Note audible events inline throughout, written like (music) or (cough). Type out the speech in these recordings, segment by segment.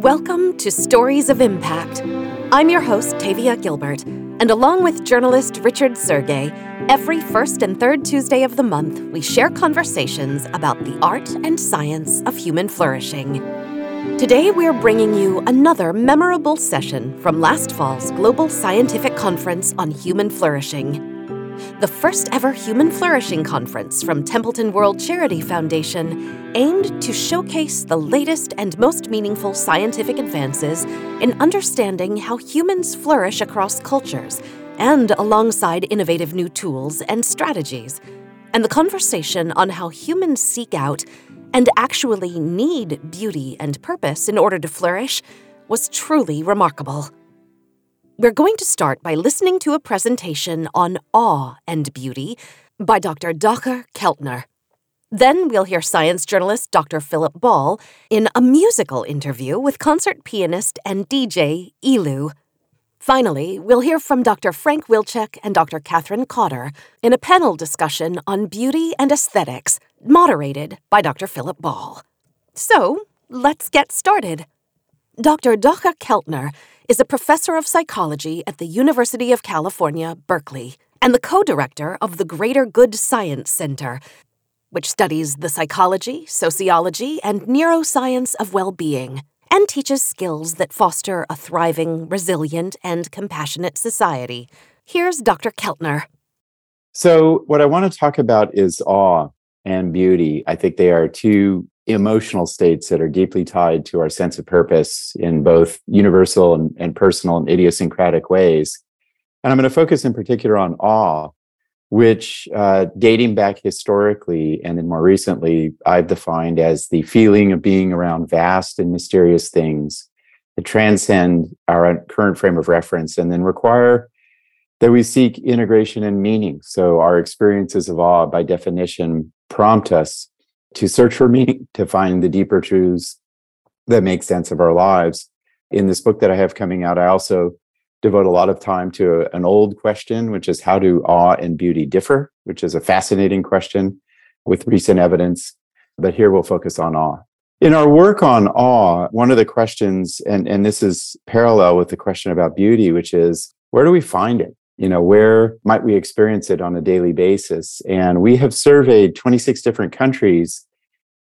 Welcome to Stories of Impact. I'm your host, Tavia Gilbert, and along with journalist Richard Sergay, every first and third Tuesday of the month, we share conversations about the art and science of human flourishing. Today, we're bringing you another memorable session from last fall's Global Scientific Conference on Human Flourishing the first ever Human Flourishing Conference from Templeton World Charity Foundation aimed to showcase the latest and most meaningful scientific advances in understanding how humans flourish across cultures and alongside innovative new tools and strategies, and the conversation on how humans seek out and actually need beauty and purpose in order to flourish was truly remarkable. We're going to start by listening to a presentation on awe and beauty by Dr. Dacher Keltner. Then we'll hear science journalist Dr. Philip Ball in a musical interview with concert pianist and DJ ELEW. Finally, we'll hear from Dr. Frank Wilczek and Dr. Katherine Cotter in a panel discussion on beauty and aesthetics, moderated by Dr. Philip Ball. So, let's get started. Dr. Dacher Keltner is a professor of psychology at the University of California, Berkeley, and the co director of the Greater Good Science Center, which studies the psychology, sociology, and neuroscience of well being and teaches skills that foster a thriving, resilient, and compassionate society. Here's Dr. Keltner. So, what I want to talk about is awe and beauty. I think they are two emotional states that are deeply tied to our sense of purpose in both universal and, and personal and idiosyncratic ways. And I'm going to focus in particular on awe, which, uh, dating back historically and then more recently, I've defined as the feeling of being around vast and mysterious things that transcend our current frame of reference and then require that we seek integration and meaning. So, our experiences of awe, by definition, prompt us to search for meaning, to find the deeper truths that make sense of our lives. In this book that I have coming out, I also devote a lot of time to an old question, which is how do awe and beauty differ, which is a fascinating question with recent evidence. But here we'll focus on awe. In our work on awe, one of the questions, and, and this is parallel with the question about beauty, which is where do we find it? You know where might we experience it on a daily basis? And we have surveyed 26 different countries.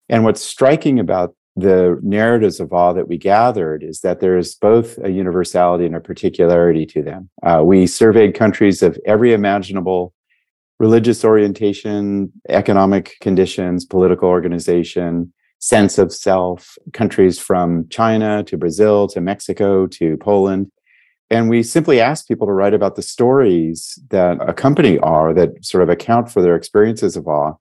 And what's striking about the narratives of awe that we gathered is that there is both a universality and a particularity to them. Uh, we surveyed countries of every imaginable religious orientation economic conditions political organization sense of self countries from china to brazil to mexico to poland and we simply ask people to write about the stories that accompany awe, that sort of account for their experiences of awe.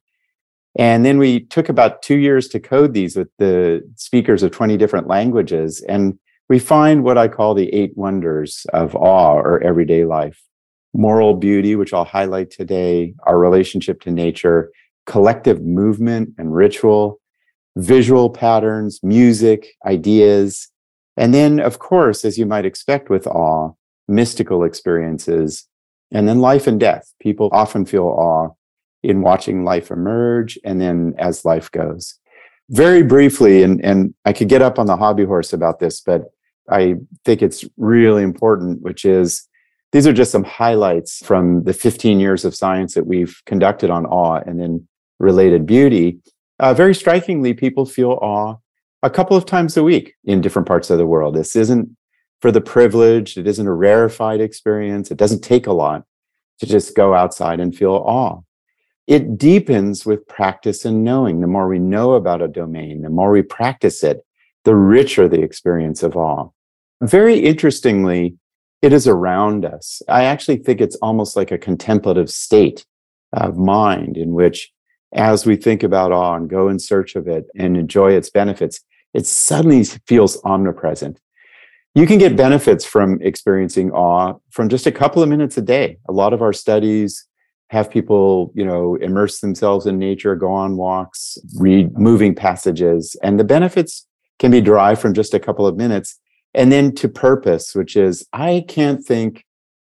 And then we took about two years to code these with the speakers of 20 different languages. And we find what I call the eight wonders of awe or everyday life moral beauty, which I'll highlight today, our relationship to nature, collective movement and ritual, visual patterns, music, ideas, and then, of course, as you might expect with awe, mystical experiences, and then life and death. People often feel awe in watching life emerge and then as life goes. Very briefly, and, and I could get up on the hobby horse about this, but I think it's really important, which is these are just some highlights from the 15 years of science that we've conducted on awe and then related beauty. Uh, very strikingly, people feel awe a couple of times a week in different parts of the world. This isn't for the privileged, it isn't a rarefied experience. It doesn't take a lot to just go outside and feel awe. It deepens with practice and knowing. The more we know about a domain, the more we practice it, the richer the experience of awe. Very interestingly, it is around us. I actually think it's almost like a contemplative state of mind in which, as we think about awe and go in search of it and enjoy its benefits, it suddenly feels omnipresent. You can get benefits from experiencing awe from just a couple of minutes a day. A lot of our studies have people, you know, immerse themselves in nature, go on walks, read moving passages, and the benefits can be derived from just a couple of minutes. And then to purpose, which is I can't think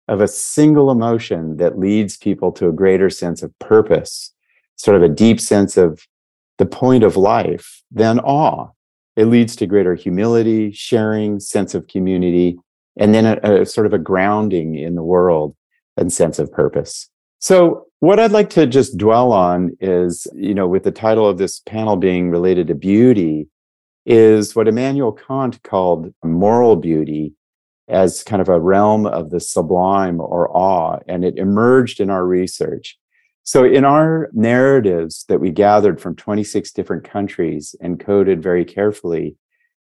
of a single emotion that leads people to a greater sense of purpose, sort of a deep sense of the point of life than awe. It leads to greater humility, sharing, sense of community, and then a, a sort of a grounding in the world and sense of purpose. So, what I'd like to just dwell on is, you know, with the title of this panel being related to beauty, is what Immanuel Kant called moral beauty as kind of a realm of the sublime or awe. And it emerged in our research. So, in our narratives that we gathered from 26 different countries and coded very carefully,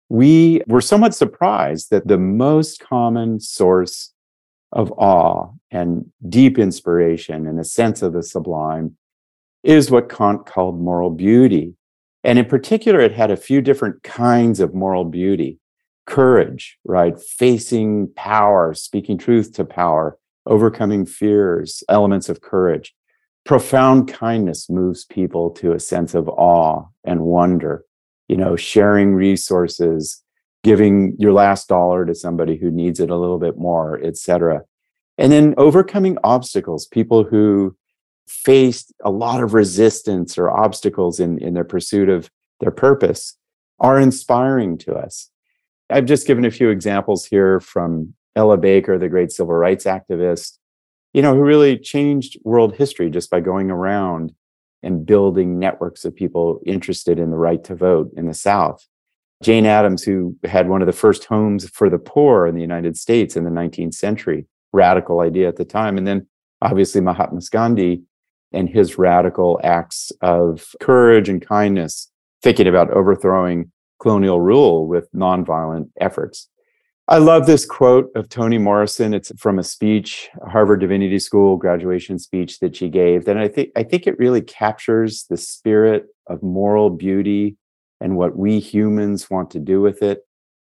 we were somewhat surprised that the most common source of awe and deep inspiration and a sense of the sublime is what Kant called moral beauty. And in particular, it had a few different kinds of moral beauty courage, right? Facing power, speaking truth to power, overcoming fears, elements of courage profound kindness moves people to a sense of awe and wonder. You know sharing resources giving your last dollar to somebody who needs it a little bit more etc and then overcoming obstacles people who faced a lot of resistance or obstacles in, in their pursuit of their purpose are inspiring to us. I've just given a few examples here from ella baker the great civil rights activist you know, who really changed world history just by going around and building networks of people interested in the right to vote in the South. Jane Addams, who had one of the first homes for the poor in the United States in the 19th century, radical idea at the time. And then obviously Mahatma Gandhi and his radical acts of courage and kindness, thinking about overthrowing colonial rule with nonviolent efforts. I love this quote of Toni Morrison. It's from a speech, Harvard Divinity School graduation speech that she gave. And I think I think it really captures the spirit of moral beauty and what we humans want to do with it.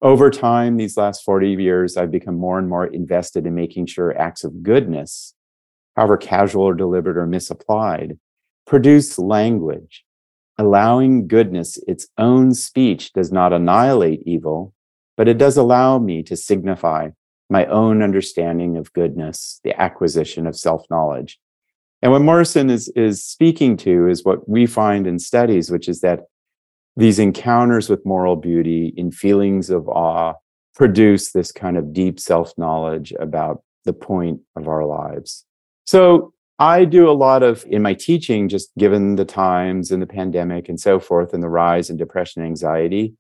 Over time, these last 40 years, I've become more and more invested in making sure acts of goodness, however casual or deliberate or misapplied, produce language. Allowing goodness its own speech does not annihilate evil, but it does allow me to signify my own understanding of goodness, the acquisition of self knowledge. And what Morrison is, is speaking to is what we find in studies, which is that these encounters with moral beauty in feelings of awe produce this kind of deep self knowledge about the point of our lives. So I do a lot of in my teaching, just given the times and the pandemic and so forth, and the rise in depression and anxiety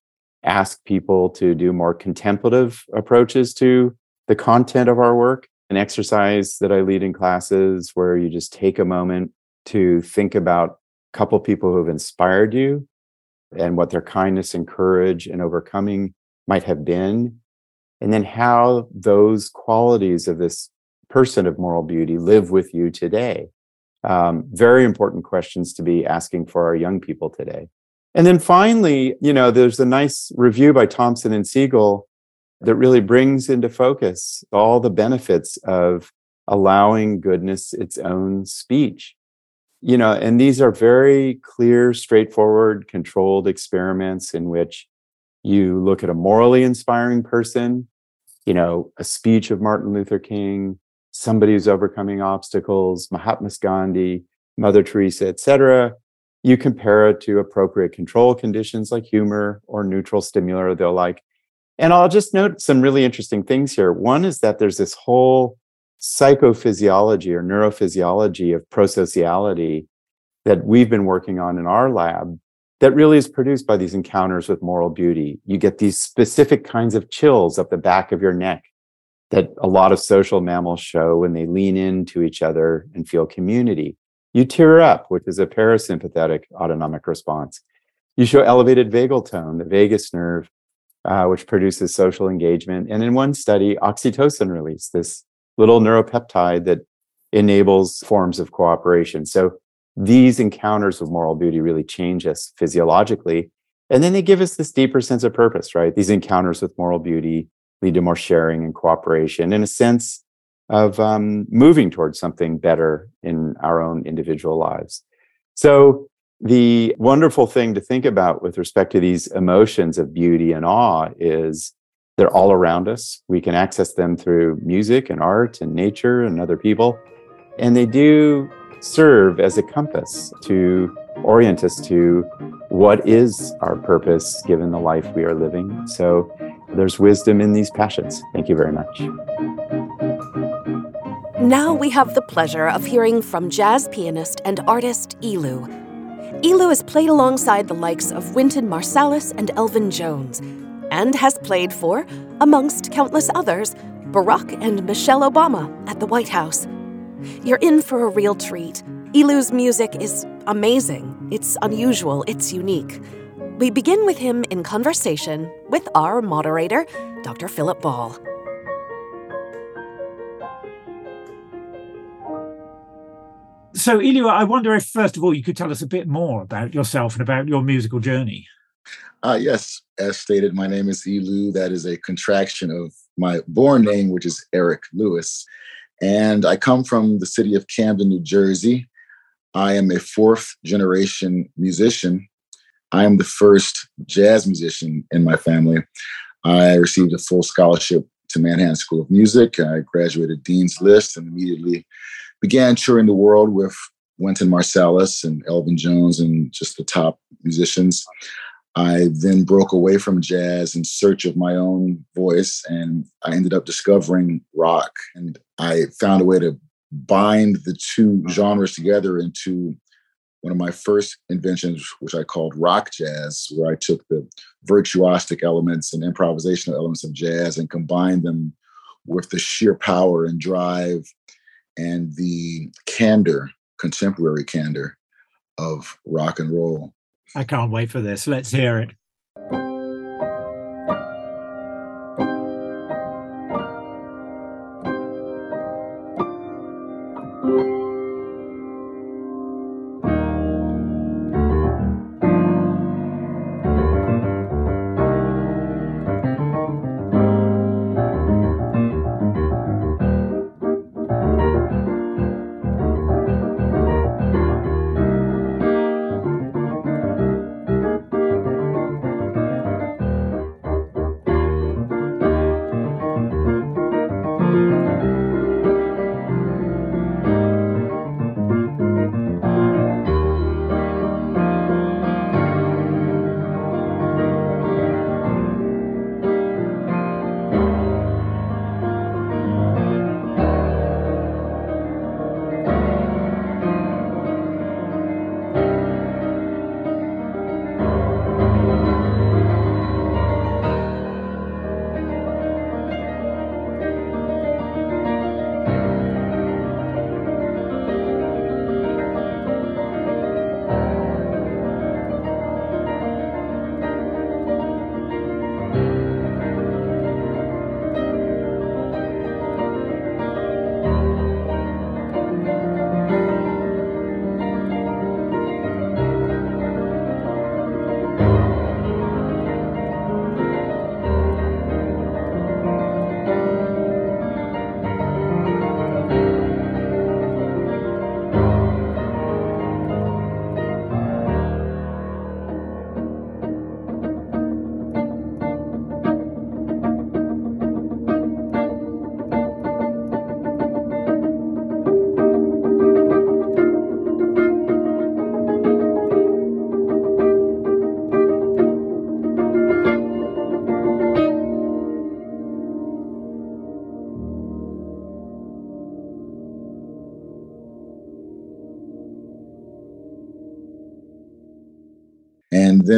ask people to do more contemplative approaches to the content of our work. An exercise that I lead in classes where you just take a moment to think about a couple people who have inspired you and what their kindness and courage and overcoming might have been. And then how those qualities of this person of moral beauty live with you today. Um, very important questions to be asking for our young people today. And then finally, you know, there's a nice review by Thomson and Siegel that really brings into focus all the benefits of allowing goodness its own speech. You know, and these are very clear, straightforward, controlled experiments in which you look at a morally inspiring person, you know, a speech of Martin Luther King, somebody who's overcoming obstacles, Mahatma Gandhi, Mother Teresa, etc you compare it to appropriate control conditions like humor or neutral stimuli or they'll like. And I'll just note some really interesting things here. One is that there's this whole psychophysiology or neurophysiology of prosociality that we've been working on in our lab that really is produced by these encounters with moral beauty. You get these specific kinds of chills up the back of your neck that a lot of social mammals show when they lean into each other and feel community. You tear up, which is a parasympathetic autonomic response. You show elevated vagal tone, the vagus nerve, uh, which produces social engagement. And in one study, oxytocin release, this little neuropeptide that enables forms of cooperation. So these encounters with moral beauty really change us physiologically. And then they give us this deeper sense of purpose, right? These encounters with moral beauty lead to more sharing and cooperation. In a sense, of um, moving towards something better in our own individual lives. So, the wonderful thing to think about with respect to these emotions of beauty and awe is they're all around us. We can access them through music and art and nature and other people. And they do serve as a compass to orient us to what is our purpose given the life we are living. So there's wisdom in these passions. Thank you very much. Now we have the pleasure of hearing from jazz pianist and artist ELEW. ELEW has played alongside the likes of Wynton Marsalis and Elvin Jones, and has played for, amongst countless others, Barack and Michelle Obama at the White House. You're in for a real treat. ELEW's music is amazing, it's unusual, it's unique. We begin with him in conversation with our moderator, Dr. Philip Ball. So, ELEW, I wonder if, first of all, you could tell us a bit more about yourself and about your musical journey. Uh, yes, as stated, my name is ELEW. That is a contraction of my born name, which is Eric Lewis. And I come from the city of Camden, New Jersey. I am a fourth generation musician. I am the first jazz musician in my family. I received a full scholarship to Manhattan School of Music. I graduated Dean's List and immediately began touring the world with Wynton Marsalis and Elvin Jones and just the top musicians. I then broke away from jazz in search of my own voice, and I ended up discovering rock. And I found a way to bind the two genres together into one of my first inventions, which I called rock jazz, where I took the virtuosic elements and improvisational elements of jazz and combined them with the sheer power and drive and the candor, contemporary candor of rock and roll. I can't wait for this. Let's hear it.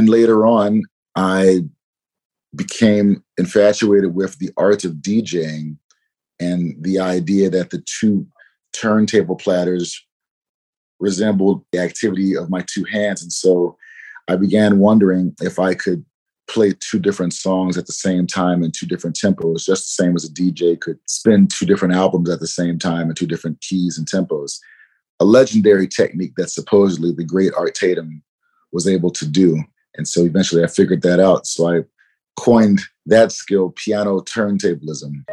Then later on, I became infatuated with the art of DJing and the idea that the two turntable platters resembled the activity of my two hands. And so I began wondering if I could play two different songs at the same time in two different tempos, just the same as a DJ could spin two different albums at the same time in two different keys and tempos. A legendary technique that supposedly the great Art Tatum was able to do. And so eventually I figured that out. So I coined that skill piano turntablism.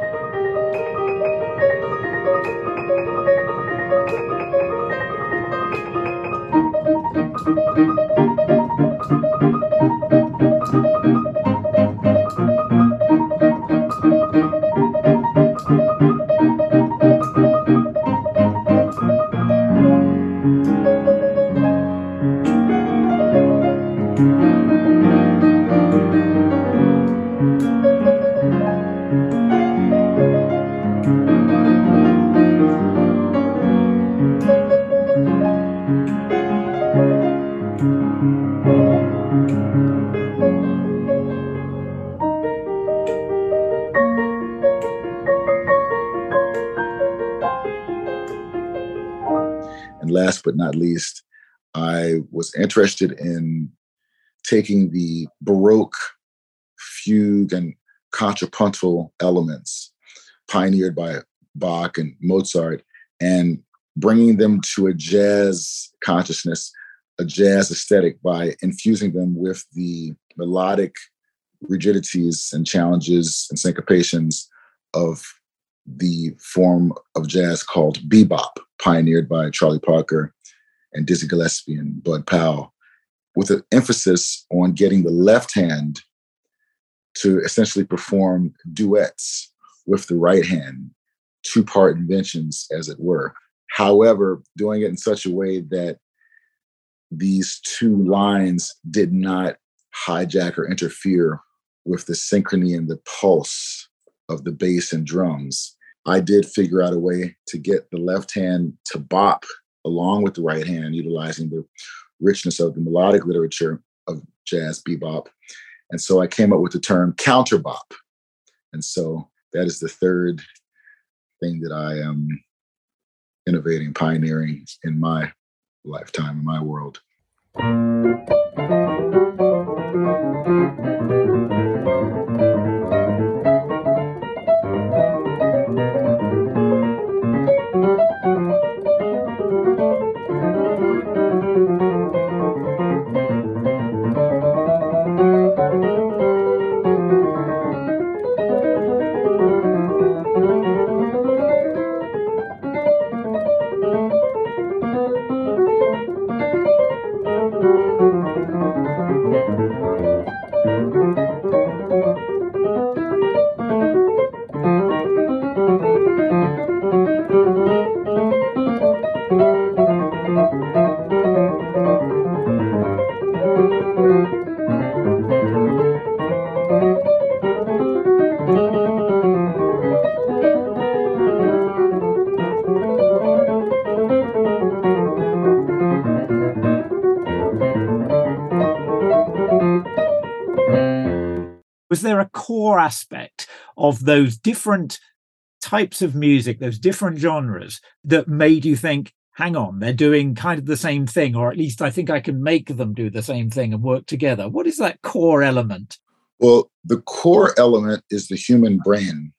Not least, I was interested in taking the Baroque fugue and contrapuntal elements pioneered by Bach and Mozart and bringing them to a jazz consciousness, a jazz aesthetic by infusing them with the melodic rigidities and challenges and syncopations of the form of jazz called bebop, pioneered by Charlie Parker and Dizzy Gillespie and Bud Powell, with an emphasis on getting the left hand to essentially perform duets with the right hand, two part inventions, as it were. However, doing it in such a way that these two lines did not hijack or interfere with the synchrony and the pulse of the bass and drums. I did figure out a way to get the left hand to bop along with the right hand, utilizing the richness of the melodic literature of jazz bebop. And so I came up with the term counter bop. And so that is the third thing that I am innovating, pioneering in my lifetime, in my world. Was there a core aspect of those different types of music, those different genres that made you think, hang on, they're doing kind of the same thing, or at least I think I can make them do the same thing and work together? What is that core element? Well, the core element is the human brain,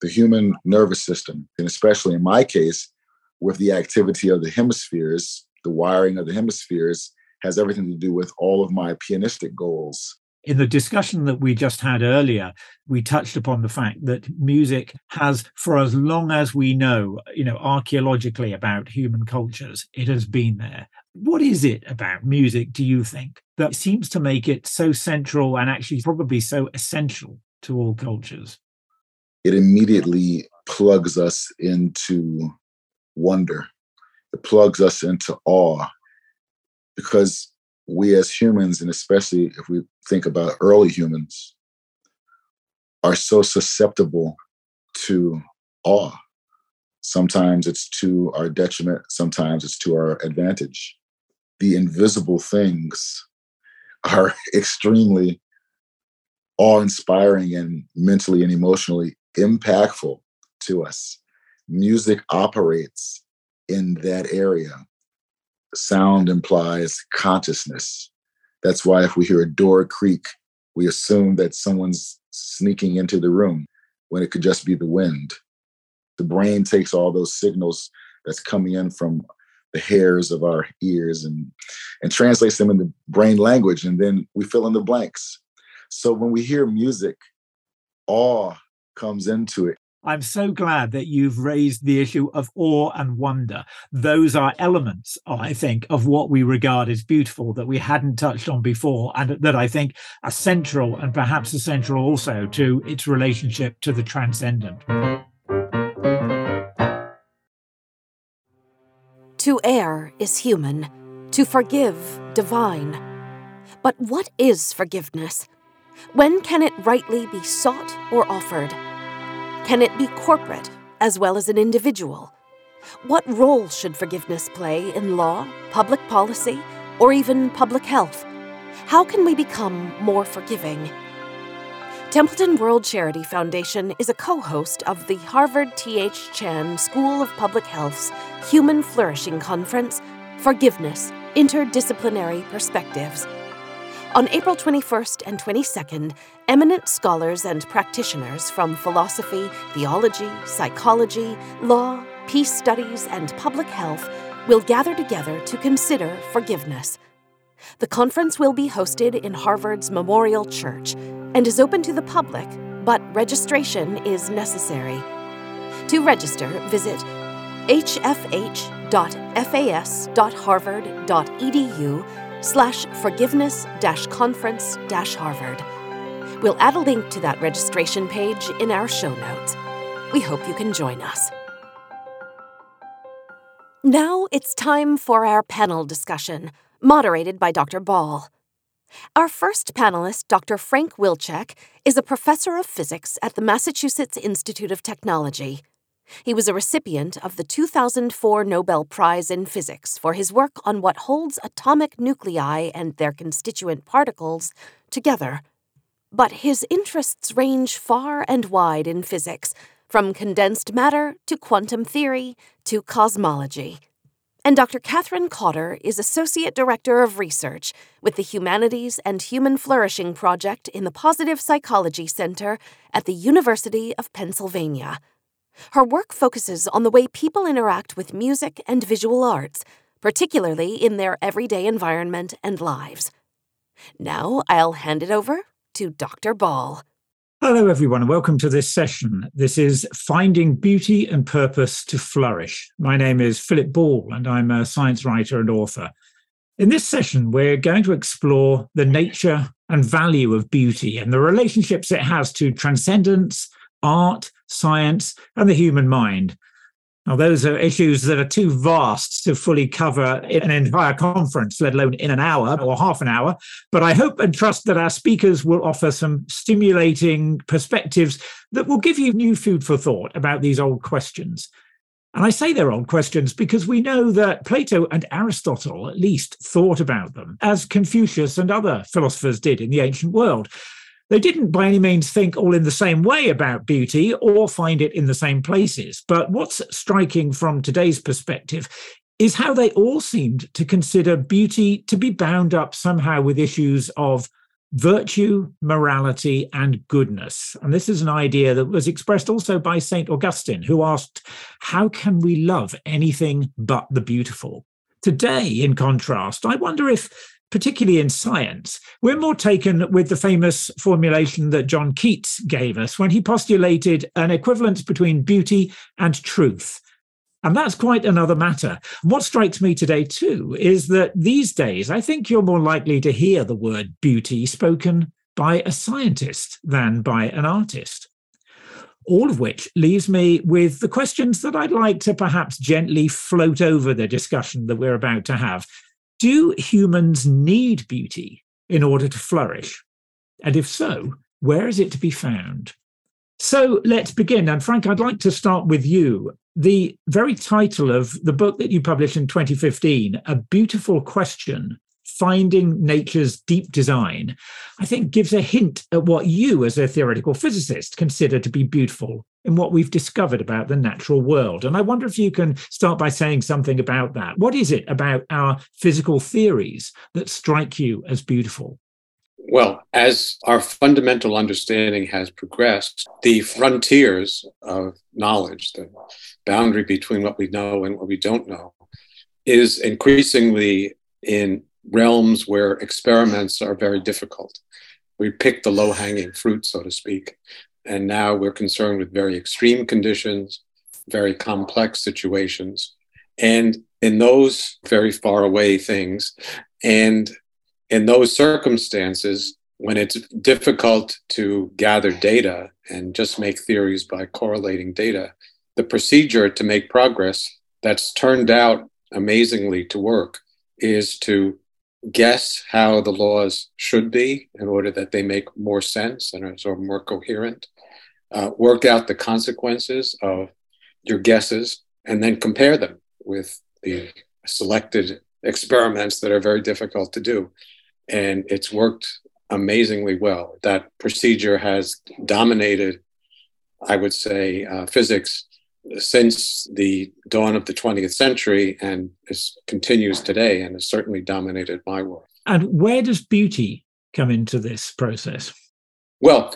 the human nervous system. And especially in my case, with the activity of the hemispheres, the wiring of the hemispheres has everything to do with all of my pianistic goals in the discussion that we just had earlier, we touched upon the fact that music has, for as long as we know, you know, archaeologically about human cultures, it has been there. What is it about music, do you think, that seems to make it so central and actually probably so essential to all cultures? It immediately plugs us into wonder, it plugs us into awe because we as humans, and especially if we think about early humans, are so susceptible to awe. Sometimes it's to our detriment, sometimes it's to our advantage. The invisible things are (laughs) extremely awe inspiring and mentally and emotionally impactful to us. Music operates in that area sound implies consciousness. That's why if we hear a door creak, we assume that someone's sneaking into the room when it could just be the wind. The brain takes all those signals that's coming in from the hairs of our ears and and translates them into brain language and then we fill in the blanks. So when we hear music, awe comes into it. I'm so glad that you've raised the issue of awe and wonder. Those are elements, I think, of what we regard as beautiful that we hadn't touched on before, and that I think are central and perhaps essential also to its relationship to the transcendent. To err is human, to forgive, divine. But what is forgiveness? When can it rightly be sought or offered? Can it be corporate as well as an individual? What role should forgiveness play in law, public policy, or even public health? How can we become more forgiving? Templeton World Charity Foundation is a co host of the Harvard T.H. Chan School of Public Health's Human Flourishing Conference Forgiveness Interdisciplinary Perspectives. On April 21st and 22nd, eminent scholars and practitioners from philosophy, theology, psychology, law, peace studies, and public health will gather together to consider forgiveness. The conference will be hosted in Harvard's Memorial Church and is open to the public, but registration is necessary. To register, visit hfh.fas.harvard.edu slash forgiveness conference harvard. We'll add a link to that registration page in our show notes. We hope you can join us. Now it's time for our panel discussion, moderated by Dr. Ball. Our first panelist, Dr. Frank Wilczek, is a professor of physics at the Massachusetts Institute of Technology. He was a recipient of the 2004 Nobel Prize in Physics for his work on what holds atomic nuclei and their constituent particles together. But his interests range far and wide in physics, from condensed matter to quantum theory to cosmology and Dr. Katherine Cotter is Associate Director of Research with the Humanities and Human Flourishing Project in the Positive Psychology Center at the University of Pennsylvania. Her work focuses on the way people interact with music and visual arts, particularly in their everyday environment and lives. Now I'll hand it over to Dr. Ball. Hello, everyone, and welcome to this session. This is Finding Beauty and Purpose to Flourish. My name is Philip Ball, and I'm a science writer and author. In this session, we're going to explore the nature and value of beauty and the relationships it has to transcendence, art, science, and the human mind. Now, those are issues that are too vast to fully cover in an entire conference, let alone in an hour or half an hour. But I hope and trust that our speakers will offer some stimulating perspectives that will give you new food for thought about these old questions. And I say they're old questions because we know that Plato and Aristotle at least thought about them, as Confucius and other philosophers did in the ancient world. They didn't by any means think all in the same way about beauty or find it in the same places. But what's striking from today's perspective is how they all seemed to consider beauty to be bound up somehow with issues of virtue, morality, and goodness. And this is an idea that was expressed also by St. Augustine, who asked, How can we love anything but the beautiful? Today, in contrast, I wonder if particularly in science, we're more taken with the famous formulation that John Keats gave us when he postulated an equivalence between beauty and truth. And that's quite another matter. What strikes me today, too, is that these days, I think you're more likely to hear the word beauty spoken by a scientist than by an artist. All of which leaves me with the questions that I'd like to perhaps gently float over the discussion that we're about to have do humans need beauty in order to flourish? And if so, where is it to be found? So let's begin. And Frank, I'd like to start with you. The very title of the book that you published in 2015, A Beautiful Question Finding Nature's Deep Design, I think gives a hint at what you, as a theoretical physicist, consider to be beautiful in what we've discovered about the natural world. And I wonder if you can start by saying something about that. What is it about our physical theories that strike you as beautiful? Well, as our fundamental understanding has progressed, the frontiers of knowledge, the boundary between what we know and what we don't know, is increasingly in realms where experiments are very difficult. We pick the low hanging fruit, so to speak. And now we're concerned with very extreme conditions, very complex situations. And in those very far away things, and in those circumstances, when it's difficult to gather data and just make theories by correlating data, the procedure to make progress that's turned out amazingly to work is to guess how the laws should be in order that they make more sense and are sort of more coherent, uh, work out the consequences of your guesses, and then compare them with the selected experiments that are very difficult to do. And it's worked amazingly well. That procedure has dominated, I would say, uh, physics since the dawn of the 20th century and is, continues today and has certainly dominated my work. And where does beauty come into this process? Well,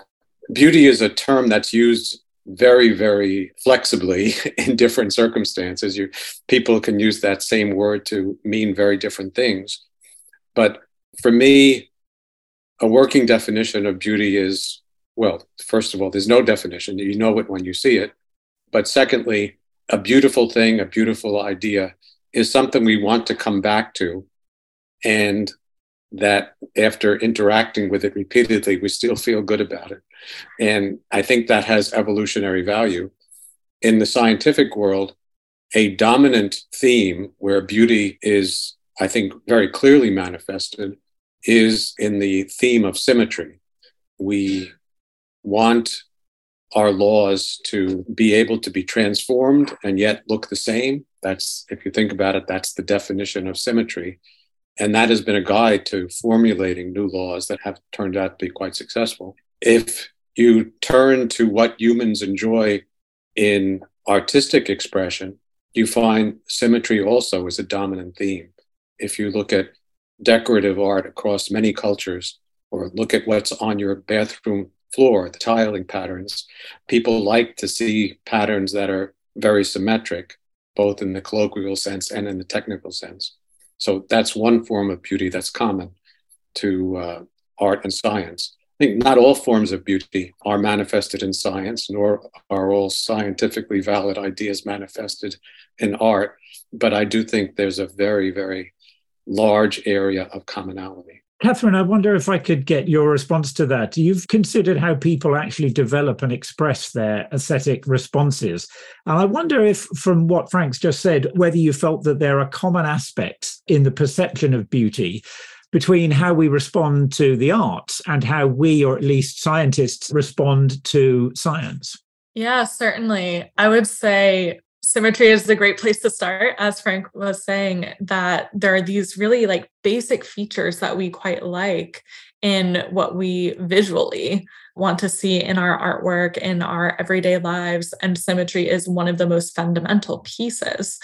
beauty is a term that's used very very flexibly (laughs) in different circumstances. You people can use that same word to mean very different things. But for me a working definition of beauty is well first of all there's no definition. You know it when you see it. But secondly, a beautiful thing, a beautiful idea is something we want to come back to. And that after interacting with it repeatedly, we still feel good about it. And I think that has evolutionary value. In the scientific world, a dominant theme where beauty is, I think, very clearly manifested is in the theme of symmetry. We want our laws to be able to be transformed and yet look the same. That's, if you think about it, that's the definition of symmetry. And that has been a guide to formulating new laws that have turned out to be quite successful. If you turn to what humans enjoy in artistic expression, you find symmetry also is a dominant theme. If you look at decorative art across many cultures, or look at what's on your bathroom floor, the tiling patterns. People like to see patterns that are very symmetric, both in the colloquial sense and in the technical sense. So that's one form of beauty that's common to uh, art and science. I think not all forms of beauty are manifested in science, nor are all scientifically valid ideas manifested in art. But I do think there's a very, very large area of commonality. Katherine, I wonder if I could get your response to that. You've considered how people actually develop and express their aesthetic responses. And I wonder if, from what Frank's just said, whether you felt that there are common aspects in the perception of beauty between how we respond to the arts and how we, or at least scientists, respond to science. Yeah, certainly. I would say symmetry is a great place to start. As frank was saying that there are these really like basic features that we quite like in what we visually want to see in our artwork in our everyday lives and symmetry is one of the most fundamental pieces.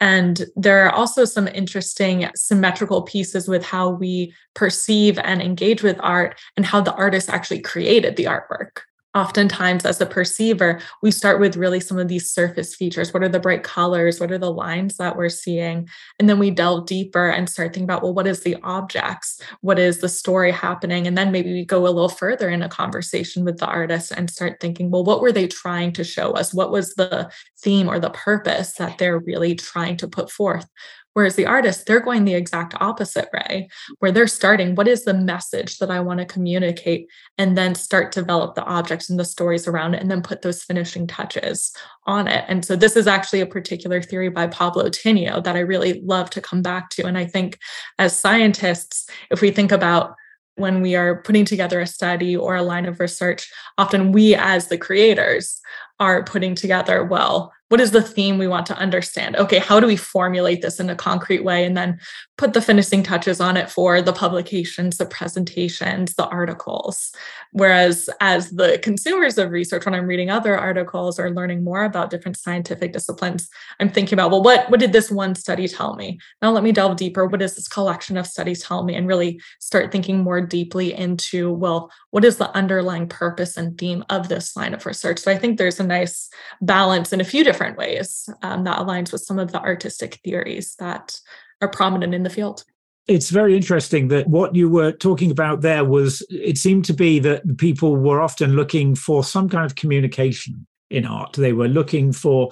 And there are also some interesting symmetrical pieces with how we perceive and engage with art and how the artist actually created the artwork oftentimes as a perceiver we start with really some of these surface features. What are the bright colors? What are the lines that we're seeing? And then we delve deeper and start thinking about well what is the objects? What is the story happening? And then maybe we go a little further in a conversation with the artist and start thinking well what were they trying to show us? What was the theme or the purpose that they're really trying to put forth Whereas the artist, they're going the exact opposite way, where they're starting, what is the message that I want to communicate? And then start develop the objects and the stories around it, and then put those finishing touches on it. And so this is actually a particular theory by Pablo Tinio that I really love to come back to. And I think as scientists, if we think about when we are putting together a study or a line of research, often we as the creators are putting together, well, what is the theme we want to understand? Okay how do we formulate this in a concrete way and then put the finishing touches on it for the publications the presentations the articles? Whereas as the consumers of research when i'm reading other articles or learning more about different scientific disciplines i'm thinking about well what what did this one study tell me? Now let me delve deeper. What does this collection of studies tell me? And really start thinking more deeply into well what is the underlying purpose and theme of this line of research? So i think there's a nice balance in a few different different ways um, that aligns with some of the artistic theories that are prominent in the field. It's very interesting that what you were talking about there was it seemed to be that people were often looking for some kind of communication in art. They were looking for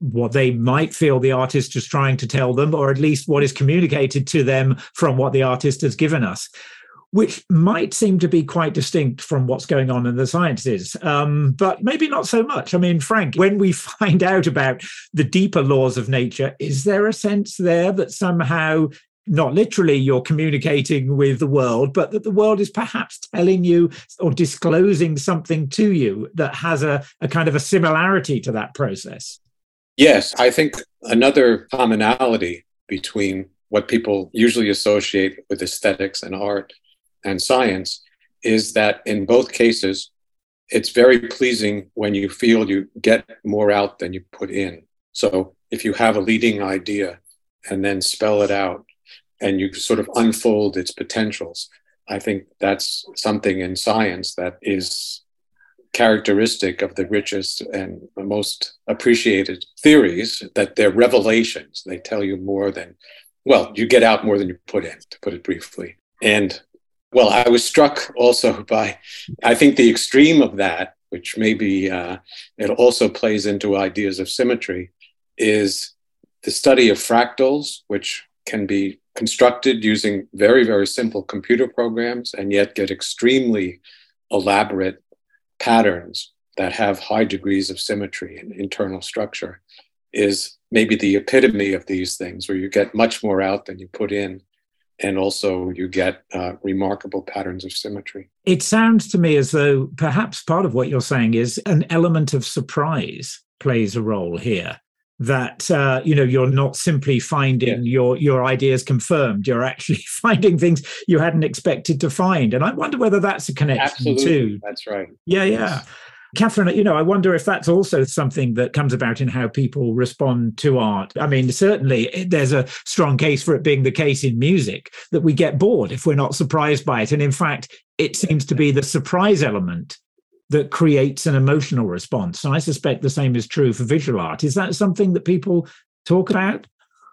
what they might feel the artist is trying to tell them, or at least what is communicated to them from what the artist has given us which might seem to be quite distinct from what's going on in the sciences, um, but maybe not so much. I mean, Frank, when we (laughs) find out about the deeper laws of nature, is there a sense there that somehow not literally you're communicating with the world, but that the world is perhaps telling you or disclosing something to you that has a, a kind of a similarity to that process. Yes, I think another commonality between what people usually associate with aesthetics and art and science is that in both cases, it's very pleasing when you feel you get more out than you put in. So if you have a leading idea and then spell it out and you sort of unfold its potentials, I think that's something in science that is characteristic of the richest and most appreciated theories that they're revelations. They tell you more than, well, you get out more than you put in, to put it briefly. And well, I was struck also by, I think the extreme of that, which maybe uh, it also plays into ideas of symmetry, is the study of fractals, which can be constructed using very, very simple computer programs and yet get extremely elaborate patterns that have high degrees of symmetry and internal structure is maybe the epitome of these things, where you get much more out than you put in and also you get uh, remarkable patterns of symmetry. It sounds to me as though perhaps part of what you're saying is an element of surprise plays a role here. That uh, you know you're not simply finding yeah. your your ideas confirmed; you're actually (laughs) finding things you hadn't expected to find. And I wonder whether that's a connection Absolutely. too. That's right. Yeah, yeah. Katherine, you know, I wonder if that's also something that comes about in how people respond to art. I mean, certainly eh, there's a strong case for it being the case in music that we get bored if we're not surprised by it. And in fact, it seems to be the surprise element that creates an emotional response. And I suspect the same is true for visual art. Is that something that people talk about?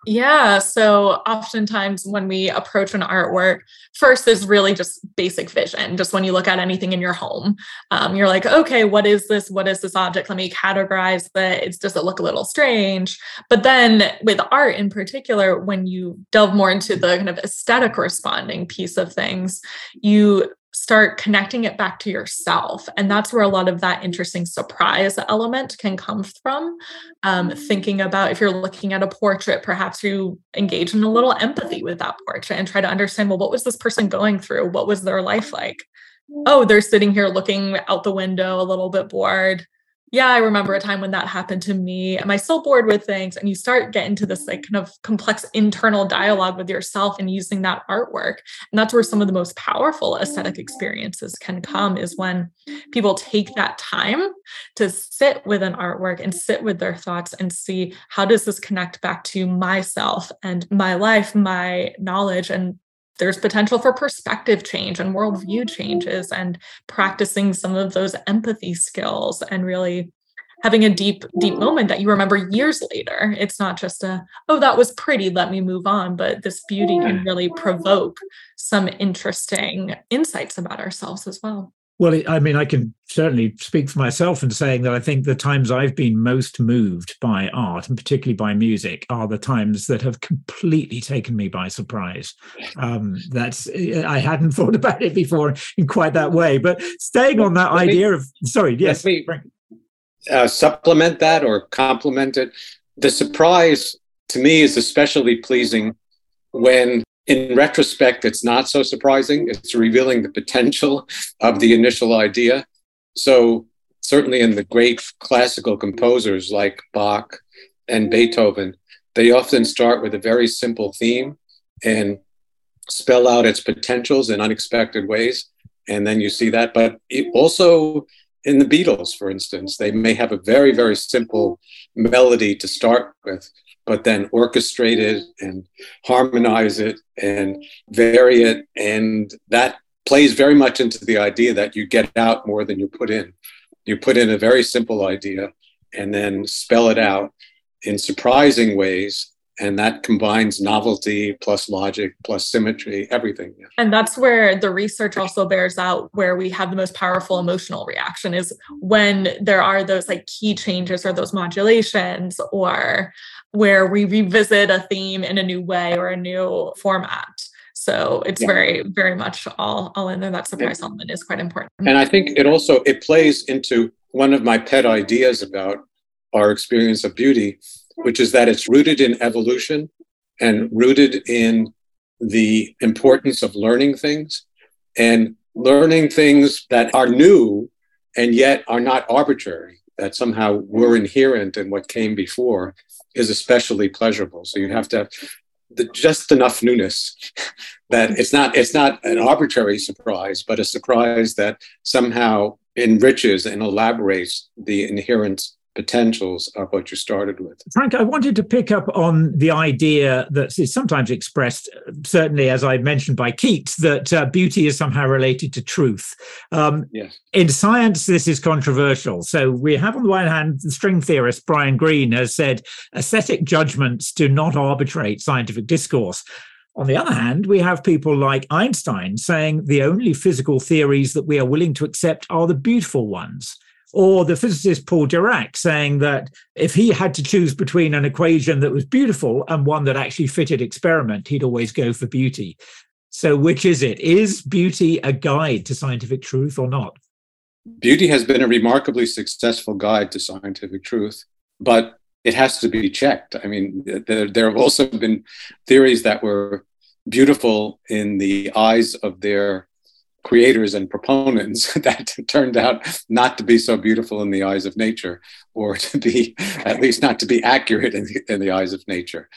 Yeah. So oftentimes when we approach an artwork, first is really just basic vision. Just when you look at anything in your home, um, you're like, okay, what is this? What is this object? Let me categorize that. It's does it look a little strange? But then with art in particular, when you delve more into the kind of aesthetic responding piece of things, you start connecting it back to yourself. And that's where a lot of that interesting surprise element can come from. Um, thinking about if you're looking at a portrait, perhaps you engage in a little empathy with that portrait and try to understand well, what was this person going through? What was their life like? Oh, they're sitting here looking out the window, a little bit bored yeah, I remember a time when that happened to me. Am I still bored with things? And you start getting to this like mm-hmm. kind of complex internal dialogue with yourself and using that artwork. And that's where some of the most powerful aesthetic mm-hmm. experiences can come is when people take that time to sit with an artwork and sit with their thoughts and see how does this connect back to myself and my life, my knowledge and there's potential for perspective change and worldview mm-hmm. changes and practicing some of those empathy skills and really having a deep deep moment that you remember years later. It's not just a oh that was pretty let me move on but this beauty can really provoke some interesting insights about ourselves as well well, I mean, I can certainly speak for myself in saying that I think the times I've been most moved by art, and particularly by music, are the times that have completely taken me by surprise. Um, that's I hadn't (laughs) thought about it before in quite that way. But staying on that let idea me, of sorry, yes, me, uh, supplement that or complement it. The surprise to me is especially pleasing when in retrospect, it's not so surprising. It's revealing the potential of the initial idea. So, certainly in the great classical composers like Bach and Beethoven, they often start with a very simple theme and spell out its potentials in unexpected ways. And then you see that. But also in the Beatles, for instance, they may have a very, very simple melody to start with, but then orchestrate it mm-hmm. and harmonize it and vary it. And that plays very much into the idea that you get out more than you put in. You put in a very simple idea and then spell it out in surprising ways and that combines novelty plus logic plus symmetry everything and that's where the research also bears out where we have the most powerful emotional reaction is when there are those like key changes or those modulations or where we revisit a theme in a new way or a new format so it's yeah. very very much all all in there that surprise yeah. element is quite important and i think it also it plays into one of my pet ideas about our experience of beauty which is that it's rooted in evolution and rooted in the importance of learning things and learning things that are new and yet are not arbitrary, that somehow were inherent in what came before, is especially pleasurable. So you have to have the, just enough newness (laughs) that it's not it's not an arbitrary surprise, but a surprise that somehow enriches and elaborates the inherent potentials of what you started with. Frank, I wanted to pick up on the idea that is sometimes expressed, certainly as I mentioned by Keats, that uh, beauty is somehow related to truth. Um, yes. In science, this is controversial. So we have, on the one hand, the string theorist Brian Greene has said aesthetic judgments do not arbitrate scientific discourse. On the other hand, we have people like Einstein saying the only physical theories that we are willing to accept are the beautiful ones. Or the physicist Paul Dirac saying that if he had to choose between an equation that was beautiful and one that actually fitted experiment, he'd always go for beauty. So, which is it? Is beauty a guide to scientific truth or not? Beauty has been a remarkably successful guide to scientific truth, but it has to be checked. I mean, there, there have also been theories that were beautiful in the eyes of their creators and proponents (laughs) that turned out not to be so beautiful in the eyes of nature, or (laughs) to be at least not to be accurate in the, in the eyes of nature.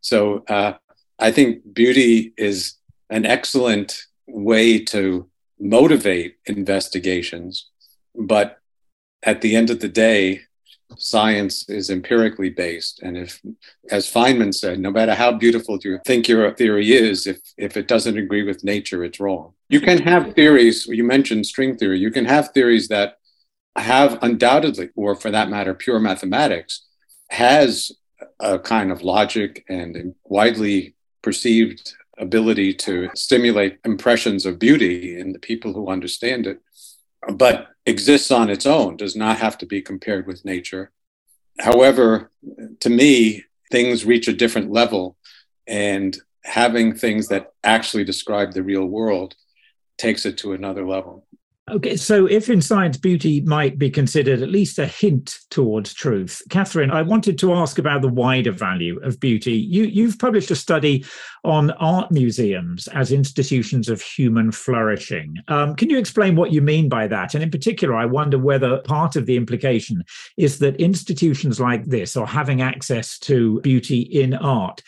So uh, I think beauty is an excellent way to motivate investigations, but at the end of the day, science is empirically based. And if, as Feynman said, no matter how beautiful you think your theory is, if, if it doesn't agree with nature, it's wrong. You can have theories, you mentioned string theory, you can have theories that have undoubtedly, or for that matter, pure mathematics, has a kind of logic and widely perceived ability to stimulate impressions of beauty in the people who understand it. But exists on its own, does not have to be compared with nature. However, to me, things reach a different level, and having things that actually describe the real world takes it to another level. Okay, so if in science beauty might be considered at least a hint towards truth, Katherine, I wanted to ask about the wider value of beauty. You, you've published a study on art museums as institutions of human flourishing. Um, can you explain what you mean by that? And in particular, I wonder whether part of the implication is that institutions like this, or having access to beauty in art,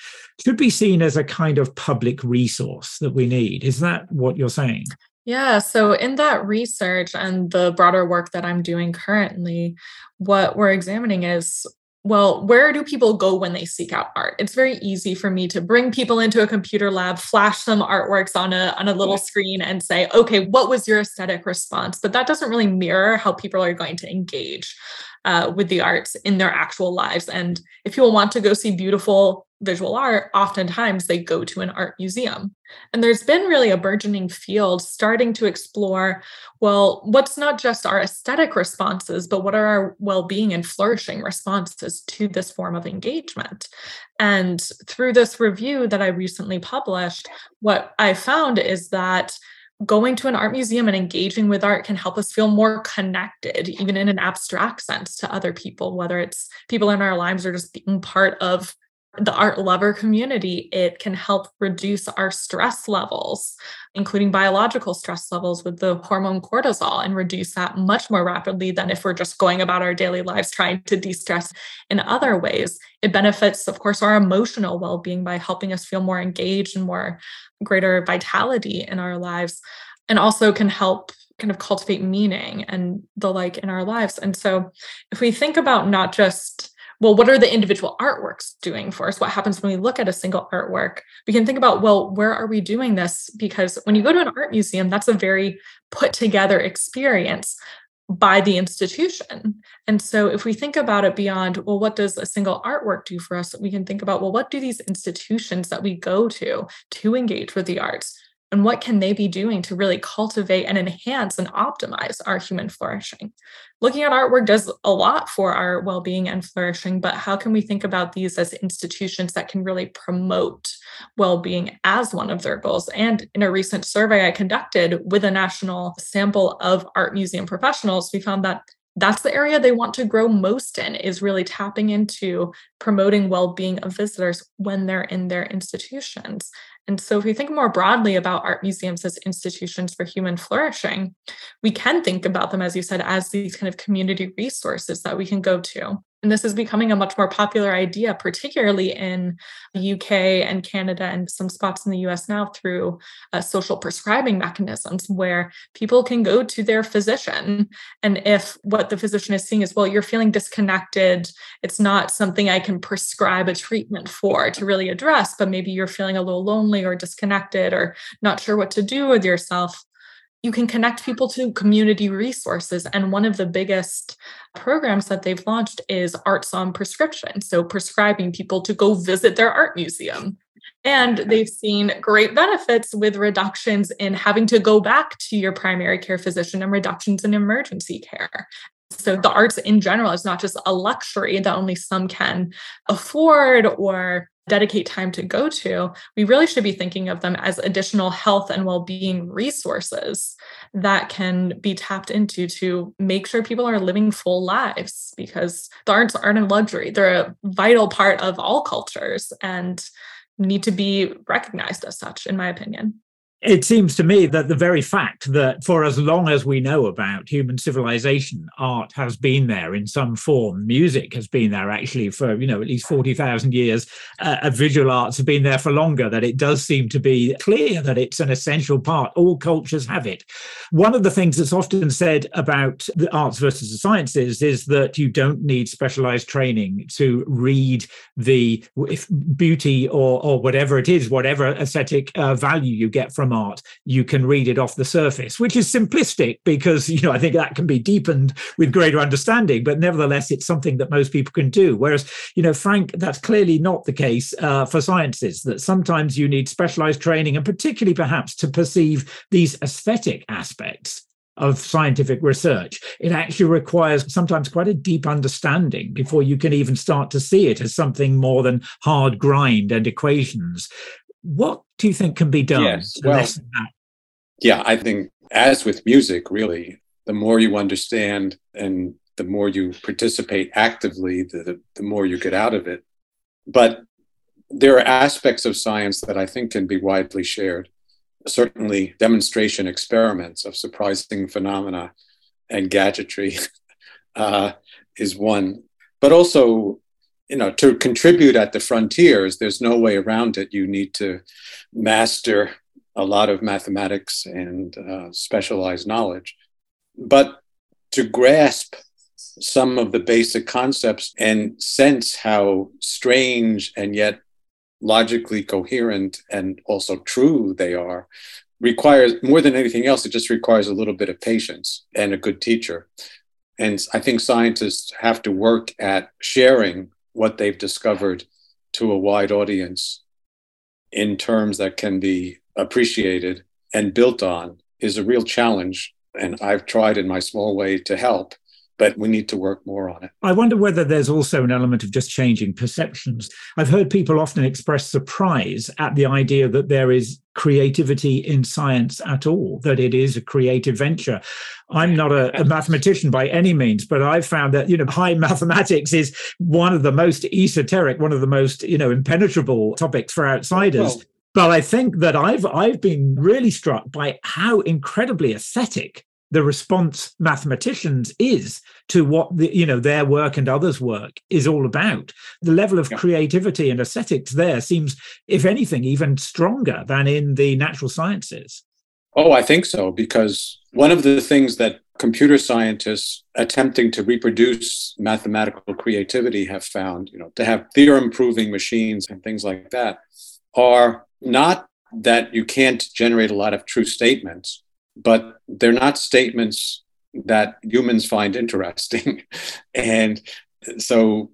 should be seen as a kind of public resource that we need. Is that what you're saying? Yeah. So, in that research and the broader work that I'm doing currently, what we're examining is well, where do people go when they seek out art? It's very easy for me to bring people into a computer lab, flash some artworks on a on a little screen and say, "Okay, what was your aesthetic response?" But that doesn't really mirror how people are going to engage uh, with the arts in their actual lives. And if people want to go see beautiful visual art, oftentimes they go to an art museum. And there's been really a burgeoning field starting to explore well, what's not just our aesthetic responses, but what are our well being and flourishing responses to this form of engagement? And through this review that I recently published, what I found is that going to an art museum and engaging with art can help us feel more connected, even in an abstract sense, to other people, whether it's people in our lives or just being part of the art lover community, it can help reduce our stress levels, including biological stress levels with the hormone cortisol, and reduce that much more rapidly than if we're just going about our daily lives trying to de stress in other ways. It benefits, of course, our emotional well being by helping us feel more engaged and more greater vitality in our lives, and also can help kind of cultivate meaning and the like in our lives. And so, if we think about not just well, what are the individual artworks doing for us? What happens when we look at a single artwork? We can think about, well, where are we doing this? Because when you go to an art museum, that's a very put together experience by the institution. And so if we think about it beyond, well, what does a single artwork do for us? We can think about, well, what do these institutions that we go to to engage with the arts and what can they be doing to really cultivate and enhance and optimize our human flourishing? Looking at artwork does a lot for our well-being and flourishing but how can we think about these as institutions that can really promote well-being as one of their goals? And in a recent survey i conducted with a national sample of art museum professionals we found that that's the area they want to grow most in is really tapping into promoting well-being of visitors when they're in their institutions And so, if we think more broadly about art museums as institutions for human flourishing, we can think about them, as you said, as these kind of community resources that we can go to. And this is becoming a much more popular idea, particularly in the UK and Canada and some spots in the US now through uh, social prescribing mechanisms where people can go to their physician. And if what the physician is seeing is, well, you're feeling disconnected, it's not something I can prescribe a treatment for to really address, but maybe you're feeling a little lonely or disconnected or not sure what to do with yourself you can connect people to community resources. And one of the biggest programs that they've launched is Arts on Prescription. So, prescribing people to go visit their art museum. And they've seen great benefits with reductions in having to go back to your primary care physician and reductions in emergency care. So, the arts in general is not just a luxury that only some can afford or dedicate time to go to, we really should be thinking of them as additional health and well being resources that can be tapped into to make sure people are living full lives because the arts aren't a luxury. They're a vital part of all cultures and need to be recognized as such, in my opinion it seems to me that the very fact that for as long as we know about human civilization, art has been there in some form. Music has been there actually for, you know, at least 40,000 years. Uh, visual arts have been there for longer, that it does seem to be clear that it's an essential part. All cultures have it. One of the things that's often said about the arts versus the sciences is that you don't need specialized training to read the beauty or, or whatever it is, whatever aesthetic uh, value you get from art, you can read it off the surface, which is simplistic because, you know, I think that can be deepened with greater understanding, but nevertheless, it's something that most people can do. Whereas, you know, Frank, that's clearly not the case uh, for sciences, that sometimes you need specialized training and particularly perhaps to perceive these aesthetic aspects of scientific research. It actually requires sometimes quite a deep understanding before you can even start to see it as something more than hard grind and equations. What do you think can be done yes, to well, lessen that? Yeah, I think as with music, really, the more you understand and the more you participate actively, the, the, the more you get out of it. But there are aspects of science that I think can be widely shared. Certainly, demonstration experiments of surprising phenomena and gadgetry (laughs) uh, is one, but also you know to contribute at the frontiers there's no way around it. You need to master a lot of mathematics and uh, specialized knowledge. But to grasp some of the basic concepts and sense how strange and yet logically coherent and also true they are requires more than anything else it just requires a little bit of patience and a good teacher. And i think scientists have to work at sharing what they've discovered to a wide audience in terms that can be appreciated and built on is a real challenge. And I've tried in my small way to help but we need to work more on it. I wonder whether there's also an element of just changing perceptions. I've heard people often express surprise at the idea that there is creativity in science at all, that it is a creative venture. I'm not a, a, mathematician by any means, but I've found that, you know, high (laughs) mathematics is one of the most esoteric, one of the most, you know, impenetrable topics for outsiders. Well, but I think that I've I've been really struck by how incredibly aesthetic the response mathematicians is to what the, you know their work and others work is all about the level of yeah. creativity and aesthetics there seems if anything even stronger than in the natural sciences oh i think so because one of the things that computer scientists attempting to reproduce mathematical creativity have found you know to have theorem proving machines and things like that are not that you can't generate a lot of true statements but they're not statements that humans find interesting. (laughs) and so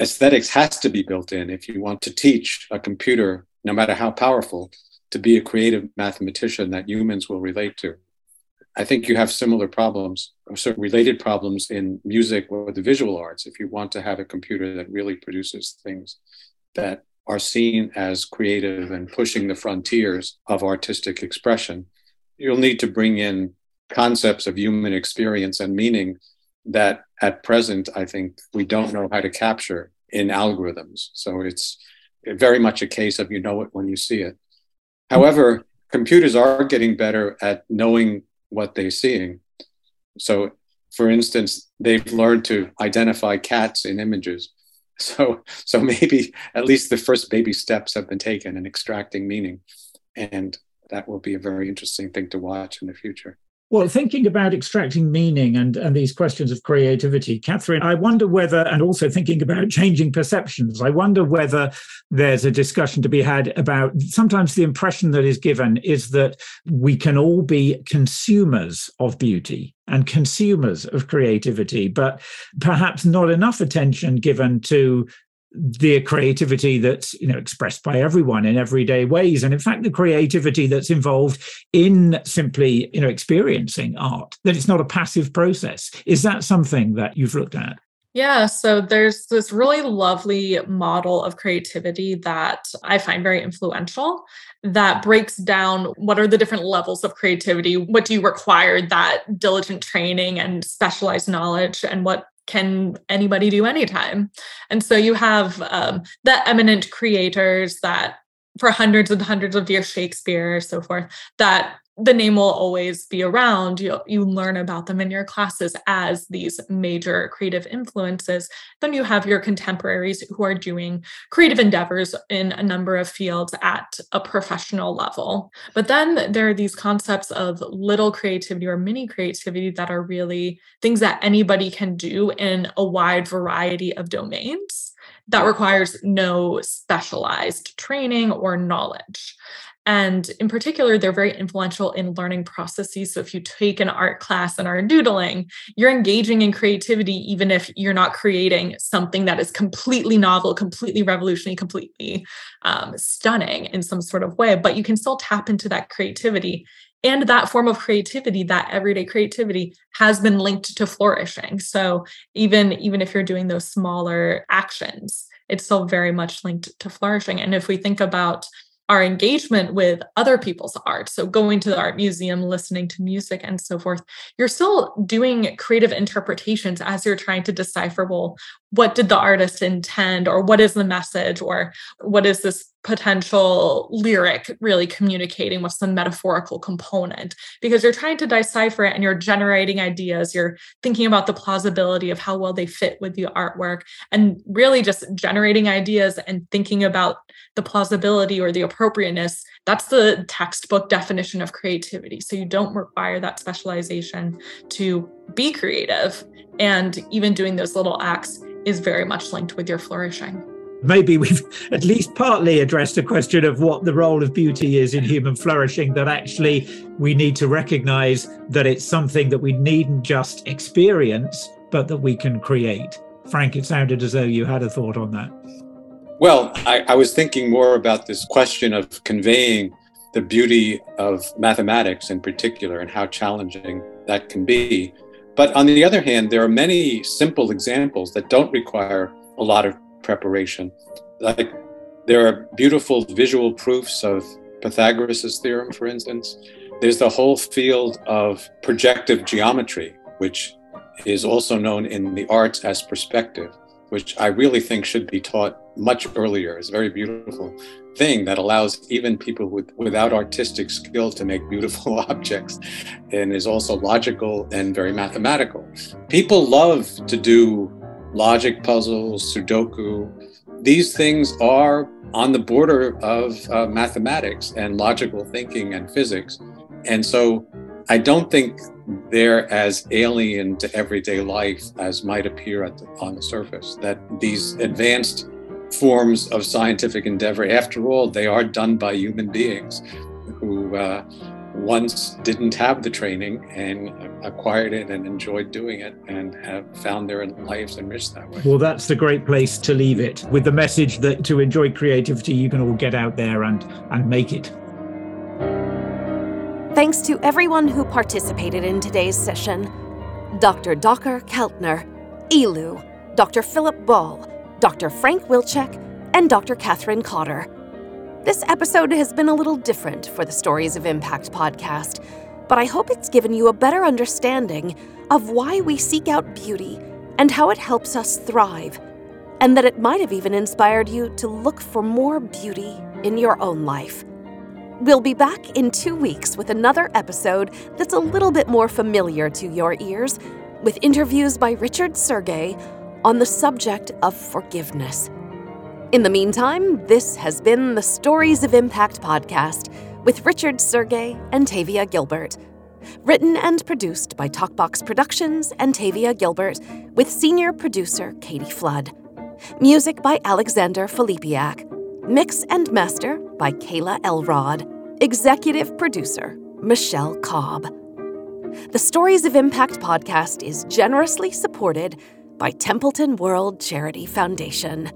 aesthetics has to be built in if you want to teach a computer, no matter how powerful, to be a creative mathematician that humans will relate to. I think you have similar problems or certain related problems in music or the visual arts if you want to have a computer that really produces things that are seen as creative and pushing the frontiers of artistic expression you'll need to bring in concepts of human experience and meaning that at present I think we don't know how to capture in algorithms. So it's very much a case of you know it when you see it. However, computers are getting better at knowing what they're seeing. So, for instance, they've learned to identify cats in images. (laughs) So, so maybe at least the first baby steps have been taken in extracting meaning, and that will be a very interesting thing to watch in the future. Well, thinking about extracting meaning and, and these questions of creativity, Katherine, I wonder whether, and also thinking about changing perceptions, I wonder whether there's a discussion to be had about sometimes the impression that is given is that we can all be consumers of beauty and consumers of creativity, but perhaps not enough attention given to the creativity that's you know expressed by everyone in everyday ways. And in fact the creativity that's involved in simply you know experiencing art that it's not a passive process. Is that something that you've looked at? Yeah, so there's this really lovely model of creativity that I find very influential that breaks down what are the different levels of creativity, what do you require that diligent training and specialized knowledge, and what can anybody do anytime? And so you have um, the eminent creators that for hundreds and hundreds of years, Shakespeare, so forth, that the name will always be around. You, you learn about them in your classes as these major creative influences. Then you have your contemporaries who are doing creative endeavors in a number of fields at a professional level. But then there are these concepts of little creativity or mini creativity that are really things that anybody can do in a wide variety of domains that requires no specialized training or knowledge. And in particular, they're very influential in learning processes. So if you take an art class and are doodling, you're engaging in creativity, even if you're not creating something that is completely novel, completely revolutionary, completely um, stunning in some sort of way. But you can still tap into that creativity. And that form of creativity, that everyday creativity, has been linked to flourishing. So even, even if you're doing those smaller actions, it's still very much linked to flourishing. And if we think about our engagement with other people's art. So, going to the art museum, listening to music, and so forth, you're still doing creative interpretations as you're trying to decipher well, what did the artist intend, or what is the message, or what is this potential lyric really communicating? What's the metaphorical component? Because you're trying to decipher it and you're generating ideas. You're thinking about the plausibility of how well they fit with the artwork and really just generating ideas and thinking about the plausibility or the appropriateness. That's the textbook definition of creativity. So you don't require that specialization to be creative and even doing those little acts is very much linked with your flourishing maybe we've (laughs) at least partly addressed a question of what the role of beauty is in human flourishing, that actually we need to recognize that it's something that we needn't just experience, but that we can create. Frank, it sounded as though you had a thought on that. Well, I, I was thinking more about this question of conveying the beauty of mathematics in particular and how challenging that can be. But on the other hand, there are many simple examples that don't require a lot of preparation. Like there are beautiful visual proofs of Pythagoras' theorem, for instance. There's the whole field of projective geometry, which is also known in the arts as perspective, which I really think should be taught much earlier. It's a very beautiful thing that allows even people with, without artistic skill to make beautiful (laughs) objects and is also logical and very mathematical. People love to do logic puzzles, Sudoku. These things are on the border of uh, mathematics and logical thinking and physics. And so I don't think they're as alien to everyday life as might appear the, on the surface, that these advanced forms of scientific endeavor, after all, they are done by human beings who uh, once didn't have the training and acquired it and enjoyed doing it and have found their lives enriched that way. Well, that's the great place to leave it with the message that to enjoy creativity, you can all get out there and, and make it. Thanks to everyone who participated in today's session Dr. Dacher Keltner, ELEW, Dr. Philip Ball, Dr. Frank Wilczek, and Dr. Katherine Cotter. This episode has been a little different for the Stories of Impact podcast, but I hope it's given you a better understanding of why we seek out beauty and how it helps us thrive, and that it might have even inspired you to look for more beauty in your own life. We'll be back in two weeks with another episode that's a little bit more familiar to your ears, with interviews by Richard Sergay on the subject of forgiveness. In the meantime, this has been the Stories of Impact podcast with Richard Sergay and Tavia Gilbert. Written and produced by Talkbox Productions and Tavia Gilbert, with senior producer Katie Flood. Music by Alexander Filipiak. Mix and master by Kayla Elrod. Executive producer Michelle Cobb. The Stories of Impact podcast is generously supported by Templeton World Charity Foundation.